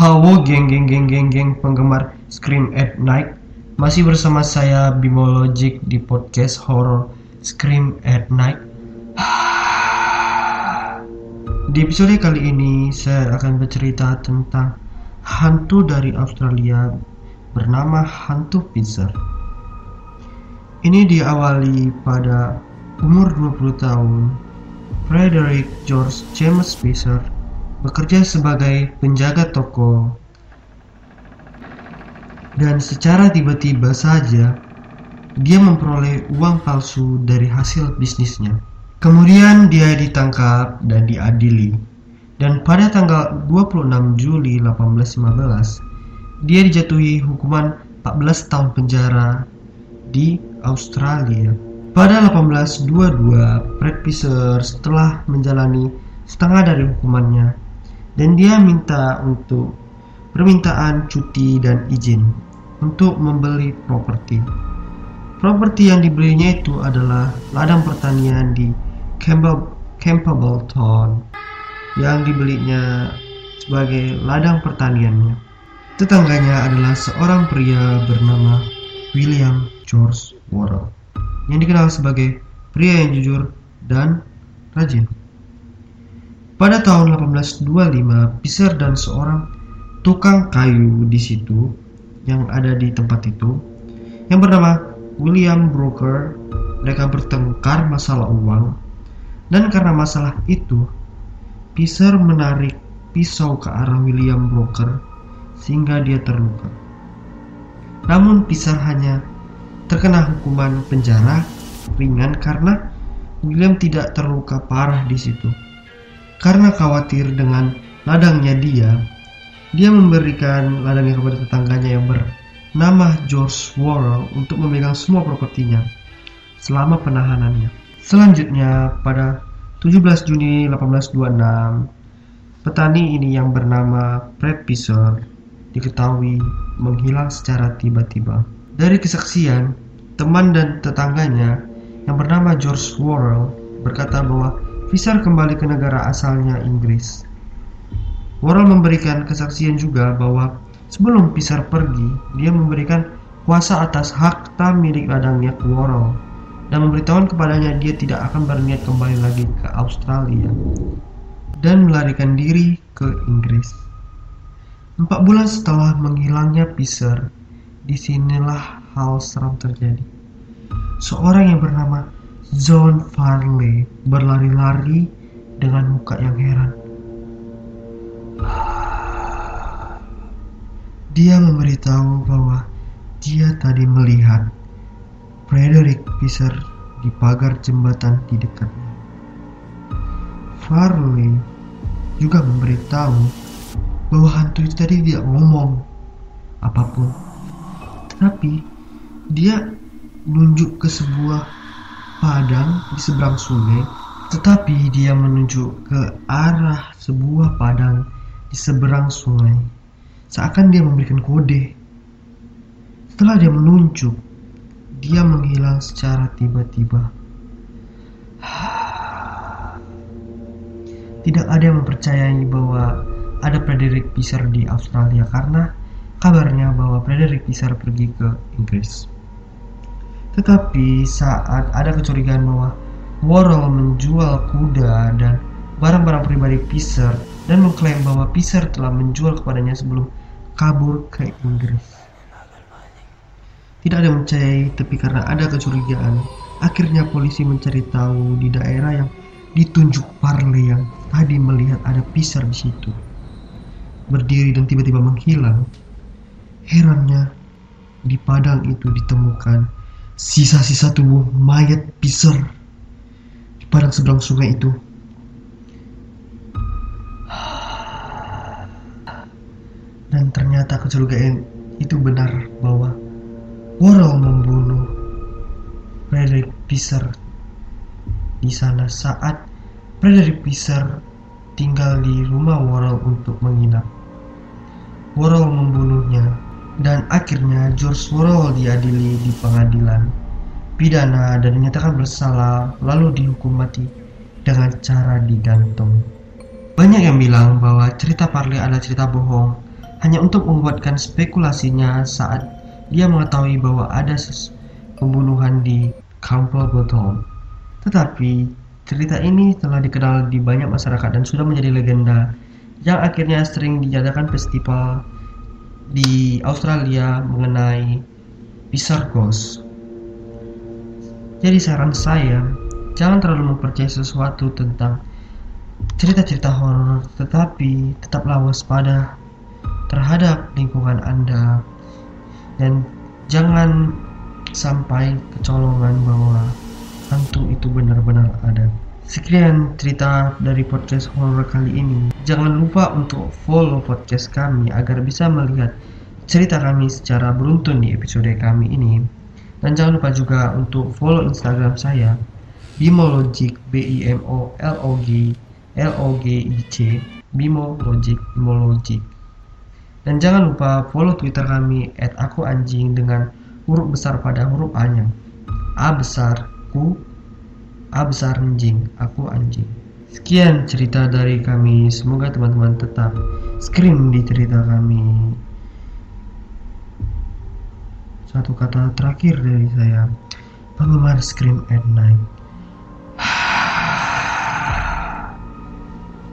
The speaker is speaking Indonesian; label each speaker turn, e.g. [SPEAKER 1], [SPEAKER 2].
[SPEAKER 1] Halo geng geng geng geng geng penggemar Scream at Night Masih bersama saya Bimo Logic di podcast horror Scream at Night. Di episode kali ini saya akan bercerita tentang hantu dari Australia bernama hantu Pizzer Ini diawali pada umur 20 tahun Frederick George James Pizzer bekerja sebagai penjaga toko dan secara tiba-tiba saja dia memperoleh uang palsu dari hasil bisnisnya. Kemudian dia ditangkap dan diadili. Dan pada tanggal 26 Juli 1815, dia dijatuhi hukuman 14 tahun penjara di Australia. Pada 1822, Fred Fisher setelah menjalani setengah dari hukumannya dan dia minta untuk permintaan cuti dan izin untuk membeli properti. Properti yang dibelinya itu adalah ladang pertanian di Campbelltown yang dibelinya sebagai ladang pertaniannya. Tetangganya adalah seorang pria bernama William George Worrell yang dikenal sebagai pria yang jujur dan rajin. Pada tahun 1825, Piser dan seorang tukang kayu di situ yang ada di tempat itu yang bernama William Broker mereka bertengkar masalah uang dan karena masalah itu Piser menarik pisau ke arah William Broker sehingga dia terluka. Namun Piser hanya terkena hukuman penjara ringan karena William tidak terluka parah di situ. Karena khawatir dengan ladangnya dia, dia memberikan ladangnya kepada tetangganya yang bernama George Worrell untuk memegang semua propertinya selama penahanannya. Selanjutnya, pada 17 Juni 1826, petani ini yang bernama Fred Pisser diketahui menghilang secara tiba-tiba. Dari kesaksian, teman dan tetangganya yang bernama George Worrell berkata bahwa Fisher kembali ke negara asalnya Inggris. Worrell memberikan kesaksian juga bahwa sebelum Fisher pergi, dia memberikan kuasa atas hak tam milik ladangnya ke Worrell dan memberitahukan kepadanya dia tidak akan berniat kembali lagi ke Australia dan melarikan diri ke Inggris. Empat bulan setelah menghilangnya Fisher, di sinilah hal seram terjadi. Seorang yang bernama John Farley berlari-lari dengan muka yang heran. Dia memberitahu bahwa dia tadi melihat Frederick Fisher di pagar jembatan di dekatnya. Farley juga memberitahu bahwa hantu itu tadi tidak ngomong apa pun, tetapi dia menunjuk ke sebuah padang di seberang sungai, tetapi dia menunjuk ke arah sebuah padang di seberang sungai. Seakan dia memberikan kode. Setelah dia menunjuk, dia menghilang secara tiba-tiba. Tidak ada yang mempercayai bahwa ada Frederick Fisher di Australia karena kabarnya bahwa Frederick Fisher pergi ke Inggris. Tetapi saat ada kecurigaan bahwa Worrell menjual kuda dan barang-barang pribadi Fisher dan mengklaim bahwa Fisher telah menjual kepadanya sebelum kabur ke Inggris. Tidak ada yang percaya, tapi karena ada kecurigaan, akhirnya polisi mencari tahu di daerah yang ditunjuk Parley yang tadi melihat ada Fisher di situ. Berdiri dan tiba-tiba menghilang. Herannya, di padang itu ditemukan sisa-sisa tubuh mayat Piser di padang seberang sungai itu. Dan ternyata kecurigaan itu benar bahwa Worrell membunuh Frederick Piser di sana saat Frederick Piser tinggal di rumah Worrell untuk menginap. Worrell membunuhnya dan akhirnya George Worrell diadili di pengadilan pidana dan dinyatakan bersalah lalu dihukum mati dengan cara digantung. Banyak yang bilang bahwa cerita Parley adalah cerita bohong hanya untuk membuatkan spekulasinya saat dia mengetahui bahwa ada pembunuhan di Campbellton. Tetapi cerita ini telah dikenal di banyak masyarakat dan sudah menjadi legenda yang akhirnya sering diadakan festival di Australia mengenai Ghost. Jadi saran saya, jangan terlalu mempercayai sesuatu tentang cerita-cerita horor, tetapi tetaplah waspada terhadap lingkungan Anda dan jangan sampai kecolongan bahwa hantu itu benar-benar ada. Sekian cerita dari podcast horror kali ini. Jangan lupa untuk follow podcast kami agar bisa melihat cerita kami secara beruntun di episode kami ini. Dan jangan lupa juga untuk follow Instagram saya Bimologic B I M O L O G L O G I C Bimologic Bimologic. Dan jangan lupa follow Twitter kami @akuanjing dengan huruf besar pada huruf A-nya. A besar ku, A besar anjing, aku anjing. Sekian cerita dari kami. Semoga teman-teman tetap scream di cerita kami satu kata terakhir dari saya penggemar Scream at Night